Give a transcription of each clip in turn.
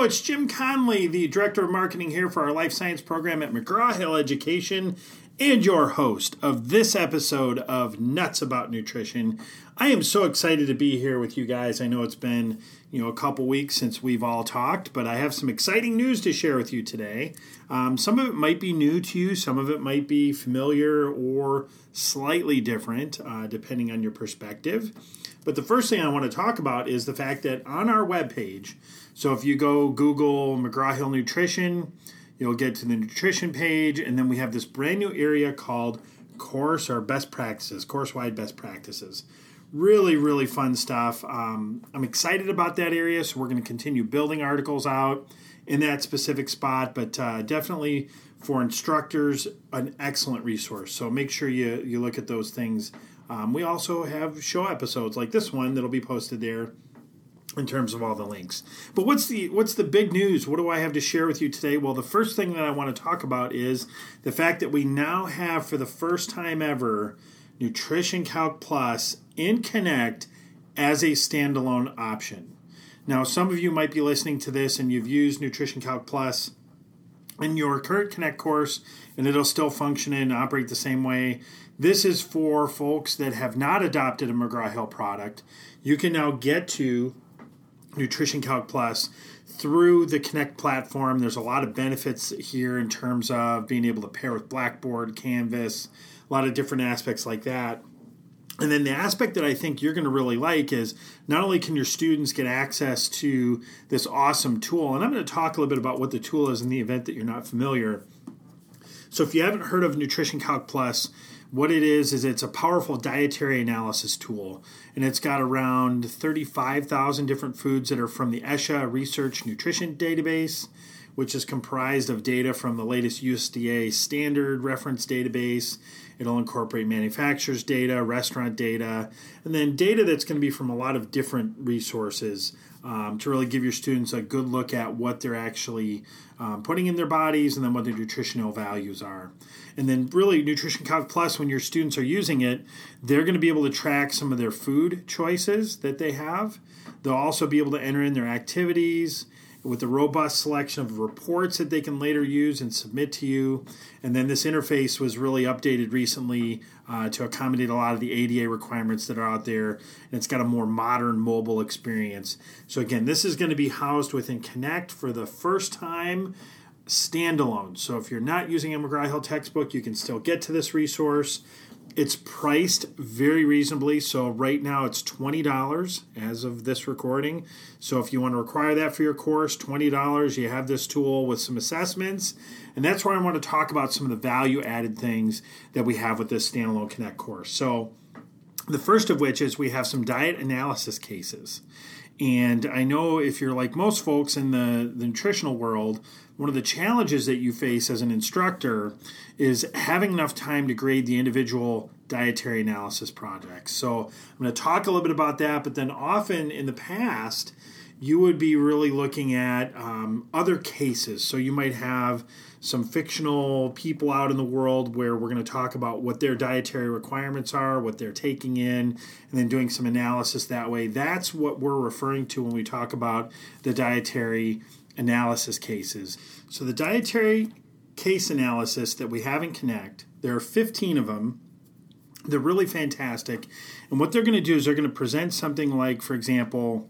the Director of Marketing here for our Life Science program at McGraw Hill Education and your host of this episode of Nuts About Nutrition. I am so excited to be here with you guys. I know it's been, you know, a couple weeks since we've all talked, but I have some exciting news to share with you today. Um, some of it might be new to you, some of it might be familiar or slightly different, uh, depending on your perspective. But the first thing I want to talk about is the fact that on our webpage, so if you go Google McGraw Hill Nutrition, you'll get to the nutrition page, and then we have this brand new area called course or best practices, course wide best practices. Really, really fun stuff. Um, I'm excited about that area, so we're going to continue building articles out in that specific spot, but uh, definitely for instructors, an excellent resource. So make sure you, you look at those things. Um, we also have show episodes like this one that'll be posted there in terms of all the links. But what's the what's the big news? What do I have to share with you today? Well, the first thing that I want to talk about is the fact that we now have for the first time ever Nutrition Calc Plus in Connect as a standalone option. Now, some of you might be listening to this and you've used Nutrition Calc Plus in your current Connect course and it'll still function and operate the same way. This is for folks that have not adopted a McGraw Hill product. You can now get to Nutrition Calc Plus through the Connect platform. There's a lot of benefits here in terms of being able to pair with Blackboard, Canvas, a lot of different aspects like that. And then the aspect that I think you're going to really like is not only can your students get access to this awesome tool, and I'm going to talk a little bit about what the tool is in the event that you're not familiar. So if you haven't heard of Nutrition Calc Plus, what it is is it's a powerful dietary analysis tool and it's got around 35,000 different foods that are from the ESHA Research Nutrition Database, which is comprised of data from the latest USDA standard reference database. It'll incorporate manufacturers' data, restaurant data, and then data that's going to be from a lot of different resources um, to really give your students a good look at what they're actually um, putting in their bodies and then what their nutritional values are. And then, really, Nutrition Calc Plus, when your students are using it, they're going to be able to track some of their food choices that they have. They'll also be able to enter in their activities with a robust selection of reports that they can later use and submit to you. And then this interface was really updated recently uh, to accommodate a lot of the ADA requirements that are out there, and it's got a more modern mobile experience. So, again, this is going to be housed within Connect for the first time standalone. So, if you're not using a McGraw Hill textbook, you can still get to this resource. It's priced very reasonably. So right now it's $20 as of this recording. So if you want to require that for your course, $20, you have this tool with some assessments. And that's where I want to talk about some of the value added things that we have with this standalone Connect course. So the first of which is we have some diet analysis cases. And I know if you're like most folks in the, the nutritional world, one of the challenges that you face as an instructor is having enough time to grade the individual dietary analysis projects. So I'm going to talk a little bit about that, but then often in the past, you would be really looking at um, other cases. So you might have some fictional people out in the world where we're going to talk about what their dietary requirements are, what they're taking in, and then doing some analysis that way. That's what we're referring to when we talk about the dietary analysis cases. So the dietary case analysis that we have in Connect, there are 15 of them. They're really fantastic. And what they're going to do is they're going to present something like, for example,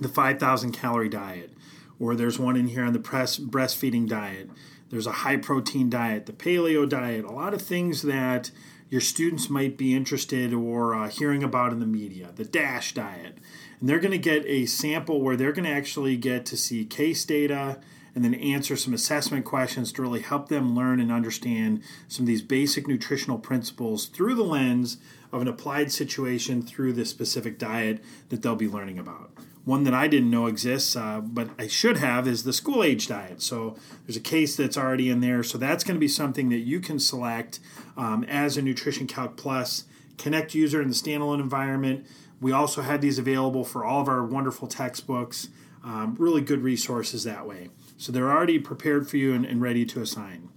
the 5,000 calorie diet, or there's one in here on the press, breastfeeding diet. There's a high protein diet, the paleo diet, a lot of things that your students might be interested or uh, hearing about in the media, the DASH diet and they're going to get a sample where they're going to actually get to see case data and then answer some assessment questions to really help them learn and understand some of these basic nutritional principles through the lens of an applied situation through the specific diet that they'll be learning about. One that I didn't know exists, uh, but I should have, is the school age diet. So there's a case that's already in there. So that's going to be something that you can select um, as a Nutrition Calc Plus Connect user in the standalone environment. We also have these available for all of our wonderful textbooks. Um, really good resources that way. So they're already prepared for you and, and ready to assign.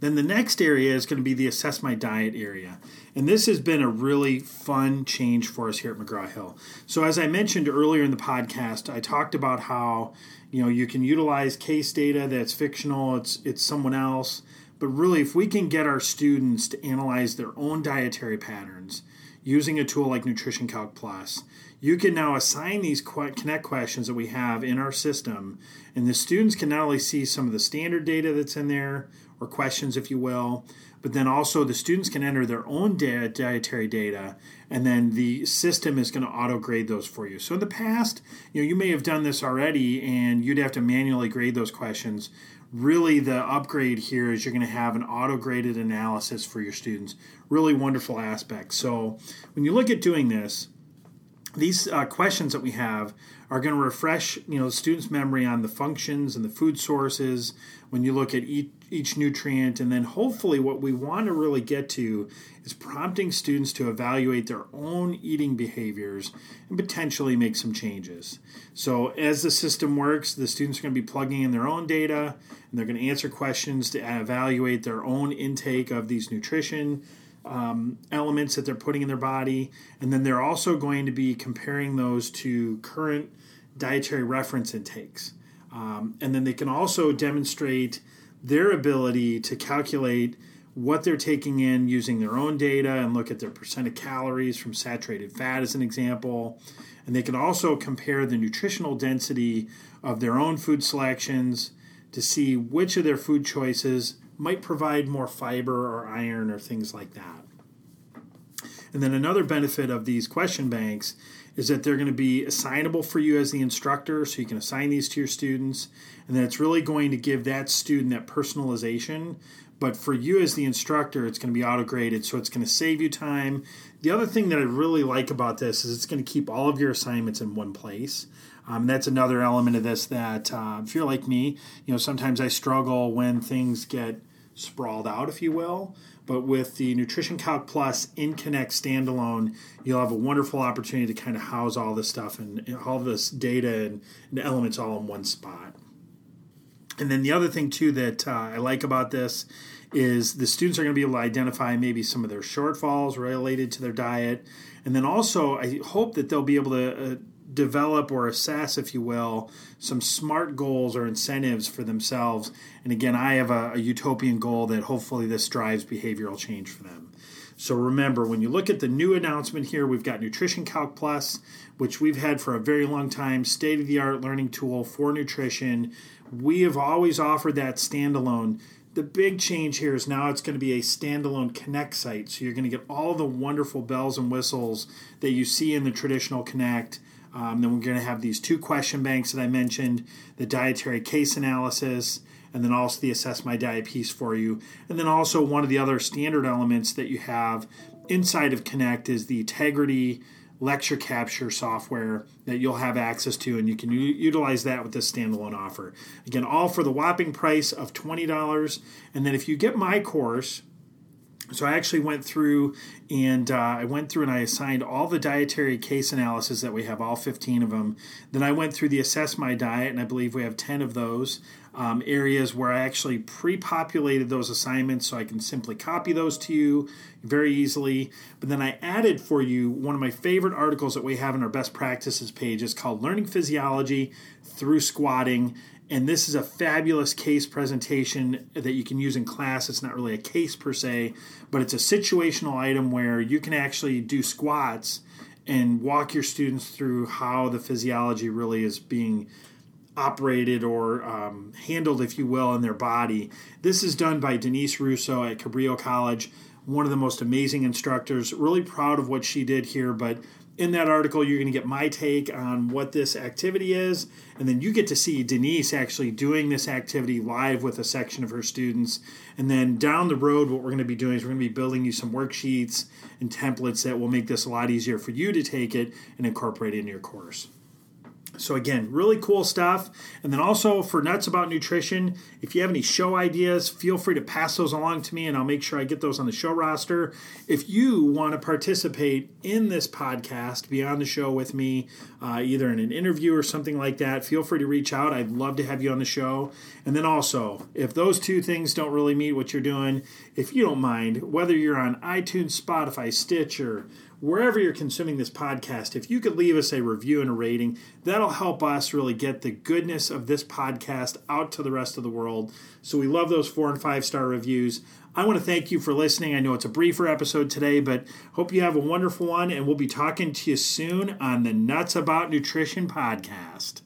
Then the next area is going to be the Assess My Diet area. And this has been a really fun change for us here at McGraw Hill. So, as I mentioned earlier in the podcast, I talked about how you know you can utilize case data that's fictional, it's, it's someone else. But really, if we can get our students to analyze their own dietary patterns using a tool like Nutrition Calc Plus, you can now assign these connect questions that we have in our system, and the students can not only see some of the standard data that's in there, or questions, if you will, but then also the students can enter their own dietary data, and then the system is going to auto grade those for you. So in the past, you know, you may have done this already, and you'd have to manually grade those questions. Really, the upgrade here is you're going to have an auto graded analysis for your students. Really wonderful aspect. So when you look at doing this, these uh, questions that we have are going to refresh you know the student's memory on the functions and the food sources when you look at each, each nutrient. And then hopefully what we want to really get to is prompting students to evaluate their own eating behaviors and potentially make some changes. So as the system works the students are going to be plugging in their own data and they're going to answer questions to evaluate their own intake of these nutrition um, elements that they're putting in their body, and then they're also going to be comparing those to current dietary reference intakes. Um, and then they can also demonstrate their ability to calculate what they're taking in using their own data and look at their percent of calories from saturated fat as an example. And they can also compare the nutritional density of their own food selections to see which of their food choices might provide more fiber or iron or things like that. And then another benefit of these question banks is that they're going to be assignable for you as the instructor, so you can assign these to your students. And then it's really going to give that student that personalization. But for you as the instructor, it's going to be auto graded, so it's going to save you time. The other thing that I really like about this is it's going to keep all of your assignments in one place. Um, that's another element of this that uh, if you're like me, you know, sometimes I struggle when things get sprawled out, if you will. But with the Nutrition Calc Plus in Connect standalone, you'll have a wonderful opportunity to kind of house all this stuff and, and all this data and, and, elements all in one spot. And then the other thing too that uh, I like about this is the students are going to be able to identify maybe some of their shortfalls related to their diet, and then also I hope that they'll be able to uh, develop or assess, if you will, some smart goals or incentives for themselves. And again, I have a, a, utopian goal that hopefully this drives behavioral change for them. So remember, when you look at the new announcement here, we've got Nutrition Calc Plus, which we've had for a very long time, state of the art learning tool for nutrition. We have always offered that standalone the big change here is now it's going to be a standalone Connect site. So you're going to get all the wonderful bells and whistles that you see in the traditional Connect um, then we're going to have these two question banks that I mentioned the dietary case analysis, and then also the Assess My Diet piece for you. And then also one of the other standard elements that you have inside of Connect is the Tegrity lecture capture software that you'll have access to, and you can u- utilize that with this standalone offer. Again, all for the whopping price of $20. And then if you get my course, so I actually went through and uh, I went through and I assigned all the dietary case analysis that we have, all 15 of them. Then I went through the Assess My Diet, and I believe we have 10 of those um, areas where I actually pre populated those assignments so I can simply copy those to you very easily. But then I added for you one of my favorite articles that we have in our best practices page. It's called Learning Physiology Through Squatting and this is a fabulous case presentation that you can use in class. It's not really a case per se, but it's a situational item where you can actually do squats and walk your students through how the physiology really is being operated or um, handled, if you will, in their body. This is done by Denise Russo at Cabrillo College, one of the most amazing instructors. Really proud of what she did here, but in that article, you're going to get my take on what this activity is, and then you get to see Denise actually doing this activity live with a section of her students. And then down the road, what we're going to be doing is we're going to be building you some worksheets and templates that will make this a lot easier for you to take it and incorporate it in your course. So, again, really cool stuff. And then also for Nuts About Nutrition, if you have any show ideas, feel free to pass those along to me and I'll make sure I get those on the show roster. If you want to participate in this podcast, be on the show with me, uh, either in an interview or something like that, feel free to reach out. I'd love to have you on the show. And then also, if those two things don't really meet what you're doing, if you don't mind, whether you're on iTunes, Spotify, Stitcher, wherever you're consuming this podcast, if you could leave us a review and a rating, that'll help us really get the goodness of this podcast out to the rest of the world. So we love those four and five star reviews. I want to thank you for listening. I know it's a briefer episode today, but hope you have a wonderful one, and we'll be talking to you soon on the Nuts About Nutrition podcast.